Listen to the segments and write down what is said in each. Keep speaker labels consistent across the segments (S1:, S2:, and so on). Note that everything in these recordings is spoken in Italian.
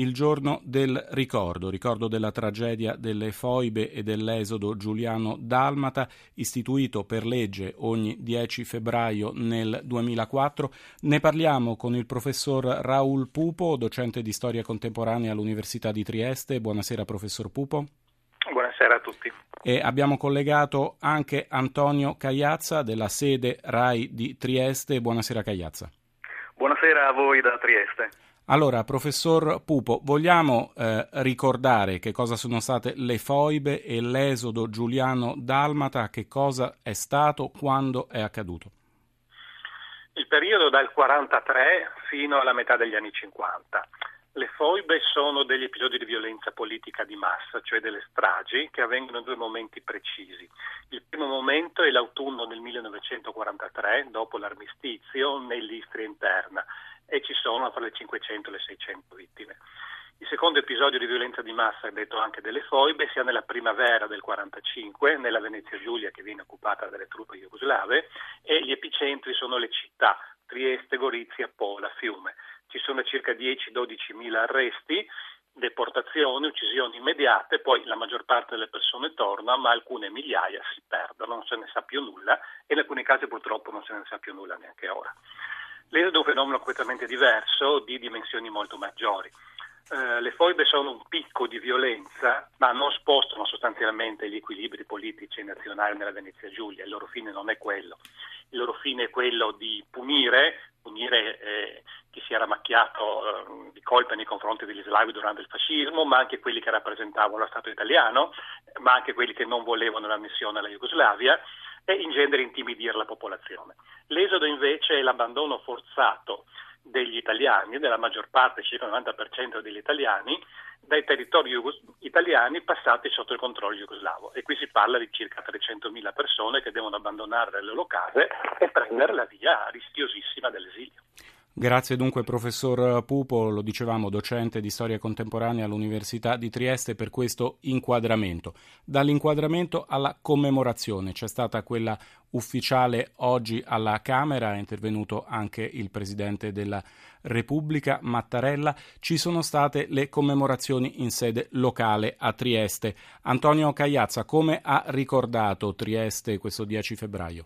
S1: il giorno del ricordo, ricordo della tragedia delle foibe e dell'esodo giuliano dalmata, istituito per legge ogni 10 febbraio nel 2004. Ne parliamo con il professor Raul Pupo, docente di storia contemporanea all'Università di Trieste. Buonasera professor Pupo.
S2: Buonasera a tutti.
S1: E abbiamo collegato anche Antonio Cagliazza della sede RAI di Trieste. Buonasera Cagliazza.
S3: Buonasera a voi da Trieste.
S1: Allora, professor Pupo, vogliamo eh, ricordare che cosa sono state le foibe e l'esodo giuliano dalmata, che cosa è stato, quando è accaduto?
S2: Il periodo dal 43 fino alla metà degli anni 50. Le foibe sono degli episodi di violenza politica di massa, cioè delle stragi, che avvengono in due momenti precisi. Il primo momento è l'autunno del 1943, dopo l'armistizio, nell'Istria interna e ci sono fra le 500 e le 600 vittime. Il secondo episodio di violenza di massa, detto anche delle foibe, sia nella primavera del 45, nella Venezia Giulia che viene occupata dalle truppe jugoslave, e gli epicentri sono le città Trieste, Gorizia, Pola, Fiume. Ci sono circa 10-12 mila arresti, deportazioni, uccisioni immediate, poi la maggior parte delle persone torna, ma alcune migliaia si perdono, non se ne sa più nulla e in alcuni casi purtroppo non se ne sa più nulla neanche ora. L'esodo è un fenomeno completamente diverso, di dimensioni molto maggiori. Eh, le foibe sono un picco di violenza, ma non spostano sostanzialmente gli equilibri politici nazionali nella Venezia Giulia. Il loro fine non è quello. Il loro fine è quello di punire, punire eh, chi si era macchiato eh, di colpe nei confronti degli slavi durante il fascismo, ma anche quelli che rappresentavano lo Stato italiano, ma anche quelli che non volevano l'ammissione alla Jugoslavia e in genere intimidire la popolazione. L'esodo invece è l'abbandono forzato degli italiani, della maggior parte, circa il 90% degli italiani, dai territori italiani passati sotto il controllo jugoslavo. E qui si parla di circa 300.000 persone che devono abbandonare le loro case e prendere la via rischiosissima dell'esilio.
S1: Grazie dunque professor Pupo, lo dicevamo, docente di storia contemporanea all'Università di Trieste per questo inquadramento. Dall'inquadramento alla commemorazione c'è stata quella ufficiale oggi alla Camera, è intervenuto anche il Presidente della Repubblica Mattarella, ci sono state le commemorazioni in sede locale a Trieste. Antonio Cagliazza, come ha ricordato Trieste questo 10 febbraio?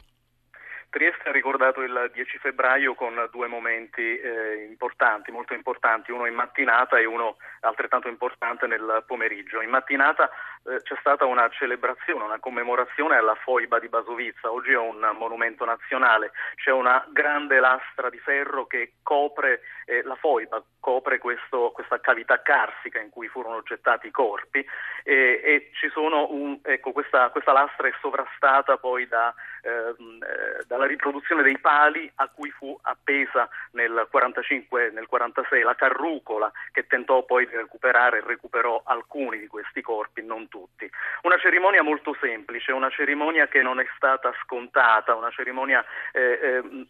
S3: Trieste ha ricordato il 10 febbraio con due momenti eh, importanti, molto importanti, uno in mattinata e uno altrettanto importante nel pomeriggio. In mattinata c'è stata una celebrazione, una commemorazione alla foiba di Basovizza, oggi è un monumento nazionale, c'è una grande lastra di ferro che copre eh, la foiba, copre questo, questa cavità carsica in cui furono gettati i corpi. E, e un, ecco, questa, questa, lastra è sovrastata poi da, ehm, eh, dalla riproduzione dei pali a cui fu appesa nel 45 nel 46 la carrucola che tentò poi di recuperare e recuperò alcuni di questi corpi, non tutti. Una cerimonia molto semplice, una cerimonia che non è stata scontata, una cerimonia eh, eh,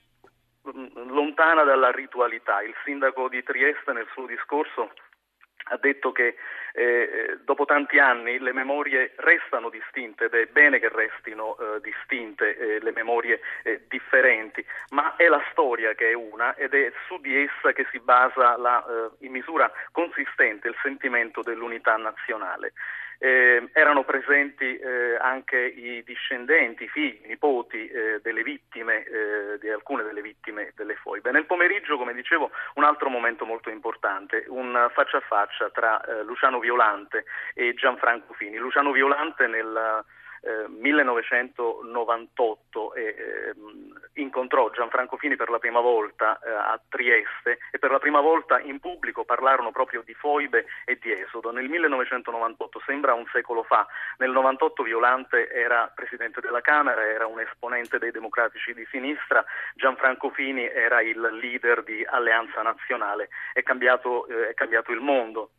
S3: lontana dalla ritualità. Il sindaco di Trieste nel suo discorso ha detto che eh, dopo tanti anni le memorie restano distinte ed è bene che restino eh, distinte eh, le memorie eh, differenti, ma è la storia che è una ed è su di essa che si basa la, eh, in misura consistente il sentimento dell'unità nazionale eh, erano presenti eh, anche i discendenti, i figli, i nipoti eh, delle vittime, eh, di alcune delle vittime delle foibe. Nel pomeriggio, come dicevo, un altro momento molto importante, un faccia a faccia tra eh, Luciano Violante e Gianfranco Fini. Luciano Violante nel 1998 eh, eh, incontrò Gianfranco Fini per la prima volta eh, a Trieste e per la prima volta in pubblico parlarono proprio di foibe e di esodo. Nel 1998, sembra un secolo fa, nel 98 Violante era presidente della Camera, era un esponente dei democratici di sinistra, Gianfranco Fini era il leader di Alleanza Nazionale, è cambiato, eh, è cambiato il mondo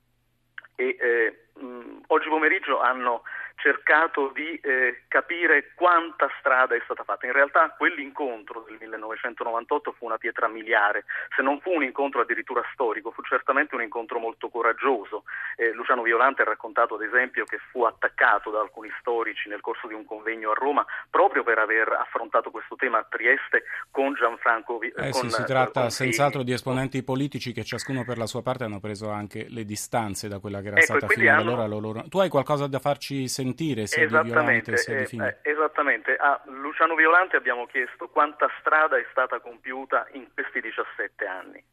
S3: e eh, mh, oggi pomeriggio hanno cercato di eh, capire quanta strada è stata fatta. In realtà quell'incontro del 1998 fu una pietra miliare, se non fu un incontro addirittura storico, fu certamente un incontro molto coraggioso Eh, Luciano Violante ha raccontato ad esempio che fu attaccato da alcuni storici nel corso di un convegno a Roma proprio per aver affrontato questo tema a Trieste con Gianfranco
S1: Vi- eh con, sì, si tratta senz'altro di esponenti politici che ciascuno per la sua parte hanno preso anche le distanze da quella che era ecco, stata fino ad allora hanno... loro. Tu hai qualcosa da farci sentire sia di Violante sia di Fini?
S3: Eh, esattamente, a Luciano Violante abbiamo chiesto quanta strada è stata compiuta in questi 17 anni.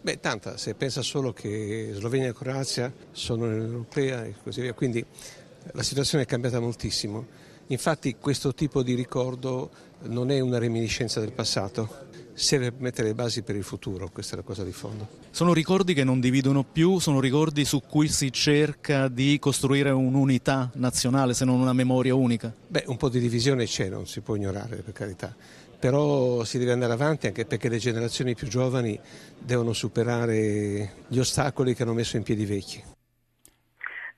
S4: Beh, tanta, se pensa solo che Slovenia e Croazia sono nell'Unione Europea e così via, quindi la situazione è cambiata moltissimo. Infatti questo tipo di ricordo non è una reminiscenza del passato, serve per mettere le basi per il futuro, questa è la cosa di fondo.
S5: Sono ricordi che non dividono più, sono ricordi su cui si cerca di costruire un'unità nazionale, se non una memoria unica?
S4: Beh, un po' di divisione c'è, non si può ignorare, per carità però si deve andare avanti anche perché le generazioni più giovani devono superare gli ostacoli che hanno messo in piedi i vecchi.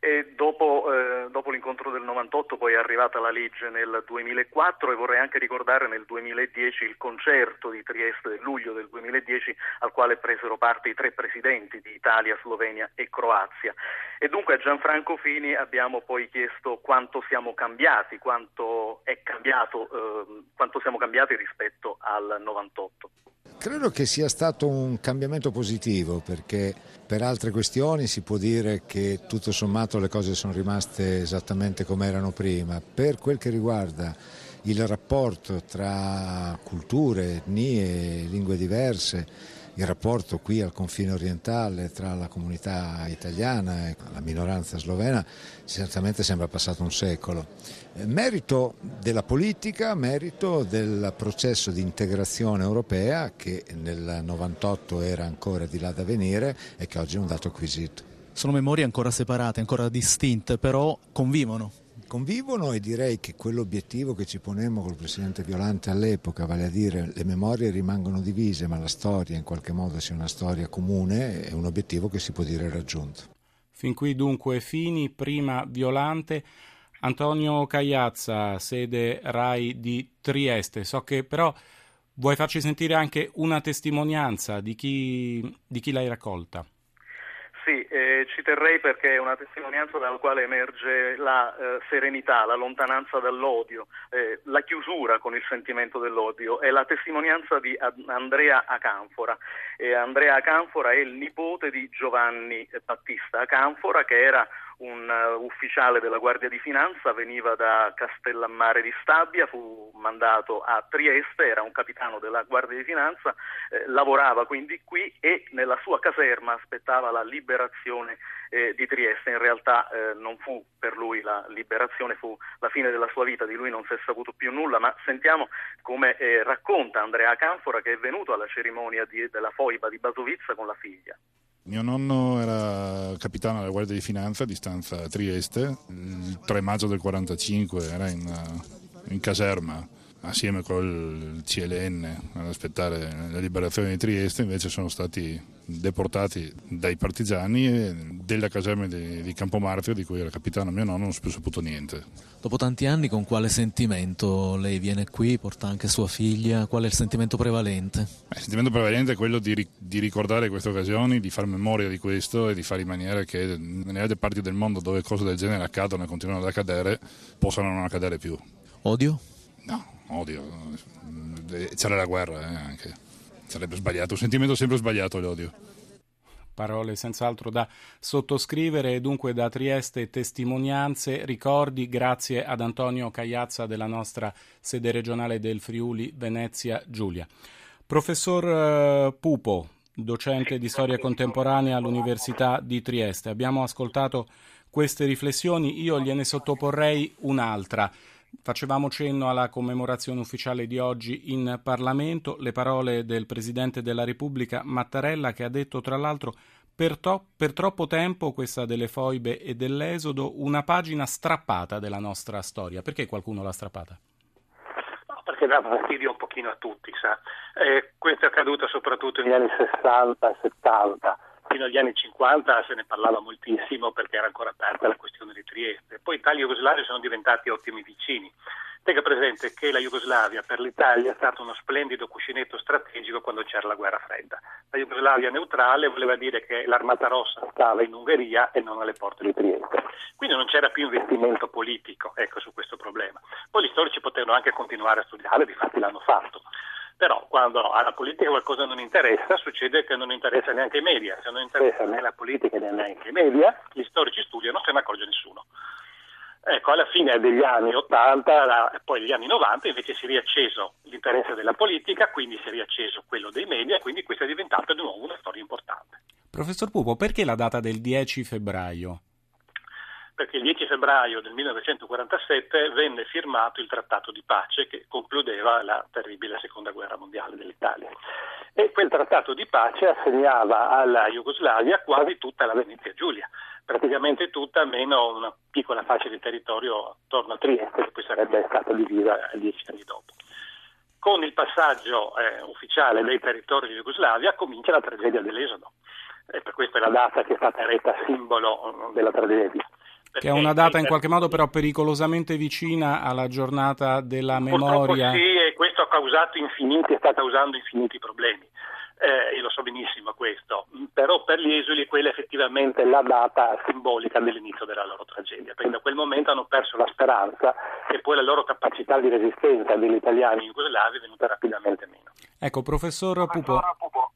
S3: E dopo, eh, dopo, l'incontro del 98 poi è arrivata la legge nel 2004 e vorrei anche ricordare nel 2010 il concerto di Trieste del luglio del 2010 al quale presero parte i tre presidenti di Italia, Slovenia e Croazia. E dunque a Gianfranco Fini abbiamo poi chiesto quanto siamo cambiati, quanto cambiato, eh, quanto siamo cambiati rispetto al 98.
S6: Credo che sia stato un cambiamento positivo perché per altre questioni si può dire che tutto sommato le cose sono rimaste esattamente come erano prima. Per quel che riguarda il rapporto tra culture, etnie, lingue diverse, il rapporto qui al confine orientale tra la comunità italiana e la minoranza slovena certamente sembra passato un secolo. Eh, merito della politica, merito del processo di integrazione europea che nel 98 era ancora di là da venire e che oggi è un dato acquisito.
S5: Sono memorie ancora separate, ancora distinte, però convivono
S6: convivono e direi che quell'obiettivo che ci ponemmo col Presidente Violante all'epoca, vale a dire le memorie rimangono divise ma la storia in qualche modo sia una storia comune, è un obiettivo che si può dire raggiunto.
S1: Fin qui dunque Fini, prima Violante. Antonio Cagliazza, sede RAI di Trieste. So che però vuoi farci sentire anche una testimonianza di chi, di chi l'hai raccolta.
S3: Sì, eh, ci terrei perché è una testimonianza dalla quale emerge la eh, serenità, la lontananza dall'odio, eh, la chiusura con il sentimento dell'odio. È la testimonianza di Andrea Acanfora. Andrea Acanfora è il nipote di Giovanni Battista Acanfora che era un uh, ufficiale della Guardia di Finanza, veniva da Castellammare di Stabia, fu mandato a Trieste, era un capitano della Guardia di Finanza, eh, lavorava quindi qui e nella sua caserma aspettava la liberazione eh, di Trieste. In realtà eh, non fu per lui la liberazione, fu la fine della sua vita, di lui non si è saputo più nulla, ma sentiamo come eh, racconta Andrea Canfora che è venuto alla cerimonia di, della foiba di Basovizza con la figlia.
S7: Mio nonno era capitano della Guardia di Finanza di stanza Trieste, il 3 maggio del 1945 era in, in caserma assieme col CLN ad aspettare la liberazione di Trieste, invece sono stati deportati dai partigiani della caserma di, di Campomarzio di cui era capitano mio nonno, non si è più saputo niente.
S5: Dopo tanti anni con quale sentimento lei viene qui, porta anche sua figlia, qual è il sentimento prevalente?
S7: Eh, il sentimento prevalente è quello di, di ricordare queste occasioni, di fare memoria di questo e di fare in maniera che nelle altre parti del mondo dove cose del genere accadono e continuano ad accadere possano non accadere più.
S5: Odio?
S7: No, odio. C'era la guerra eh, anche. Sarebbe sbagliato, un sentimento sempre sbagliato l'odio.
S1: Parole senz'altro da sottoscrivere e dunque da Trieste testimonianze, ricordi, grazie ad Antonio Cagliazza della nostra sede regionale del Friuli Venezia Giulia. Professor eh, Pupo, docente di storia contemporanea all'Università di Trieste, abbiamo ascoltato queste riflessioni, io gliene sottoporrei un'altra. Facevamo cenno alla commemorazione ufficiale di oggi in Parlamento, le parole del Presidente della Repubblica Mattarella che ha detto tra l'altro per, to- per, troppo tempo questa delle foibe e dell'esodo una pagina strappata della nostra storia. Perché qualcuno l'ha strappata?
S2: No, perché dà fastidio un pochino a tutti, sa. Eh, questo è accaduto soprattutto negli anni 60 e 70 fino agli anni 50 se ne parlava moltissimo perché era ancora aperta la questione di Trieste. Poi Italia e Jugoslavia sono diventati ottimi vicini. Tenga presente che la Jugoslavia per l'Italia è stato uno splendido cuscinetto strategico quando c'era la guerra fredda. La Jugoslavia neutrale voleva dire che l'Armata Rossa stava in Ungheria e non alle porte di Trieste. Quindi non c'era più investimento politico ecco, su questo problema. Poi gli storici potevano anche continuare a studiare, difatti l'hanno fatto. Però quando alla politica qualcosa non interessa, succede che non interessa neanche ai media. Se non interessa né la politica né neanche i media, gli storici studiano, non se ne accorge nessuno. Ecco, alla fine degli anni 80 e poi degli anni 90 invece si è riacceso l'interesse della politica, quindi si è riacceso quello dei media, quindi questa è diventata di nuovo una storia importante.
S1: Professor Pupo, perché la data del 10 febbraio?
S2: Perché il 10 febbraio del 1947 venne firmato il trattato di pace che concludeva la terribile seconda guerra mondiale dell'Italia. E quel trattato di pace assegnava alla Jugoslavia quasi tutta la Venezia Giulia, praticamente tutta, meno una piccola fascia di territorio attorno a Trieste, che poi sarebbe stata divisa dieci anni dopo. Con il passaggio eh, ufficiale dei territori di Jugoslavia comincia la tragedia dell'esodo. E per questa è la data che è stata retta simbolo della tragedia.
S1: Che è una data in qualche modo però pericolosamente vicina alla giornata della memoria.
S2: Purtroppo sì, e questo ha causato infiniti, sta causando infiniti problemi. Eh, io lo so benissimo questo, però per gli esuli quella è effettivamente la data simbolica dell'inizio della loro tragedia, perché da quel momento hanno perso la speranza e poi la loro capacità di resistenza degli italiani in Jugoslavia è venuta rapidamente meno.
S1: Ecco, professor Pupo, Professor Pupo,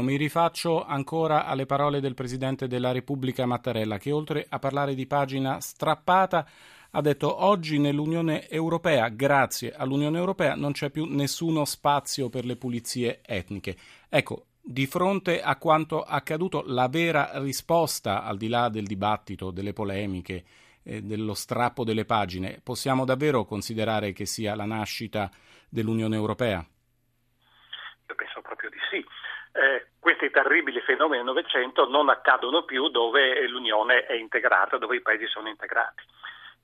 S1: mi rifaccio ancora alle parole del Presidente della Repubblica Mattarella, che oltre a parlare di pagina strappata ha detto oggi nell'Unione Europea, grazie all'Unione Europea, non c'è più nessuno spazio per le pulizie etniche. Ecco, di fronte a quanto accaduto, la vera risposta, al di là del dibattito, delle polemiche, eh, dello strappo delle pagine, possiamo davvero considerare che sia la nascita dell'Unione Europea?
S2: Io penso proprio di sì eh, questi terribili fenomeni del Novecento non accadono più dove l'Unione è integrata, dove i paesi sono integrati.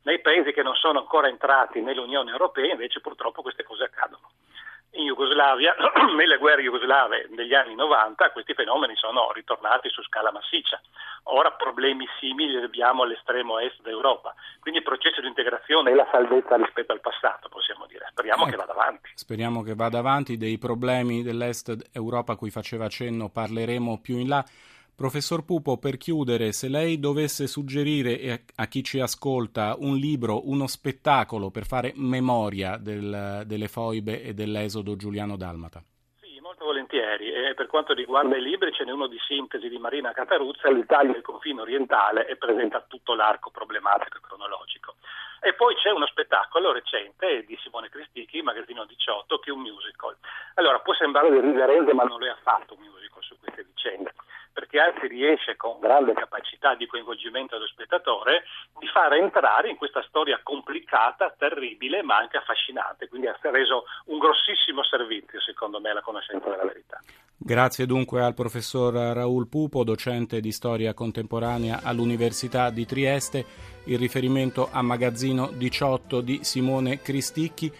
S2: Nei paesi che non sono ancora entrati nell'Unione Europea invece purtroppo queste cose accadono Jugoslavia, nelle guerre jugoslave degli anni 90, questi fenomeni sono ritornati su scala massiccia. Ora problemi simili li abbiamo all'estremo est d'Europa. Quindi il processo di integrazione è la salvezza rispetto al passato, possiamo dire. Speriamo ecco, che vada avanti.
S1: Speriamo che vada avanti. Dei problemi dell'est Europa a cui faceva cenno parleremo più in là. Professor Pupo, per chiudere, se lei dovesse suggerire a chi ci ascolta un libro, uno spettacolo per fare memoria del, delle foibe e dell'esodo Giuliano Dalmata.
S2: Sì, molto volentieri. E per quanto riguarda i libri, ce n'è uno di sintesi di Marina Cataruzza, L'Italia il confine orientale, e presenta tutto l'arco problematico e cronologico. E poi c'è uno spettacolo recente di Simone Cristicchi, Magazzino 18, che è un musical. Allora, può sembrare irriverente, ma non lo è affatto un musical su queste vicende anzi riesce con grande capacità di coinvolgimento dello spettatore di far entrare in questa storia complicata, terribile ma anche affascinante, quindi ha reso un grossissimo servizio secondo me alla conoscenza della verità.
S1: Grazie dunque al professor Raul Pupo, docente di storia contemporanea all'Università di Trieste, il riferimento a Magazzino 18 di Simone Cristicchi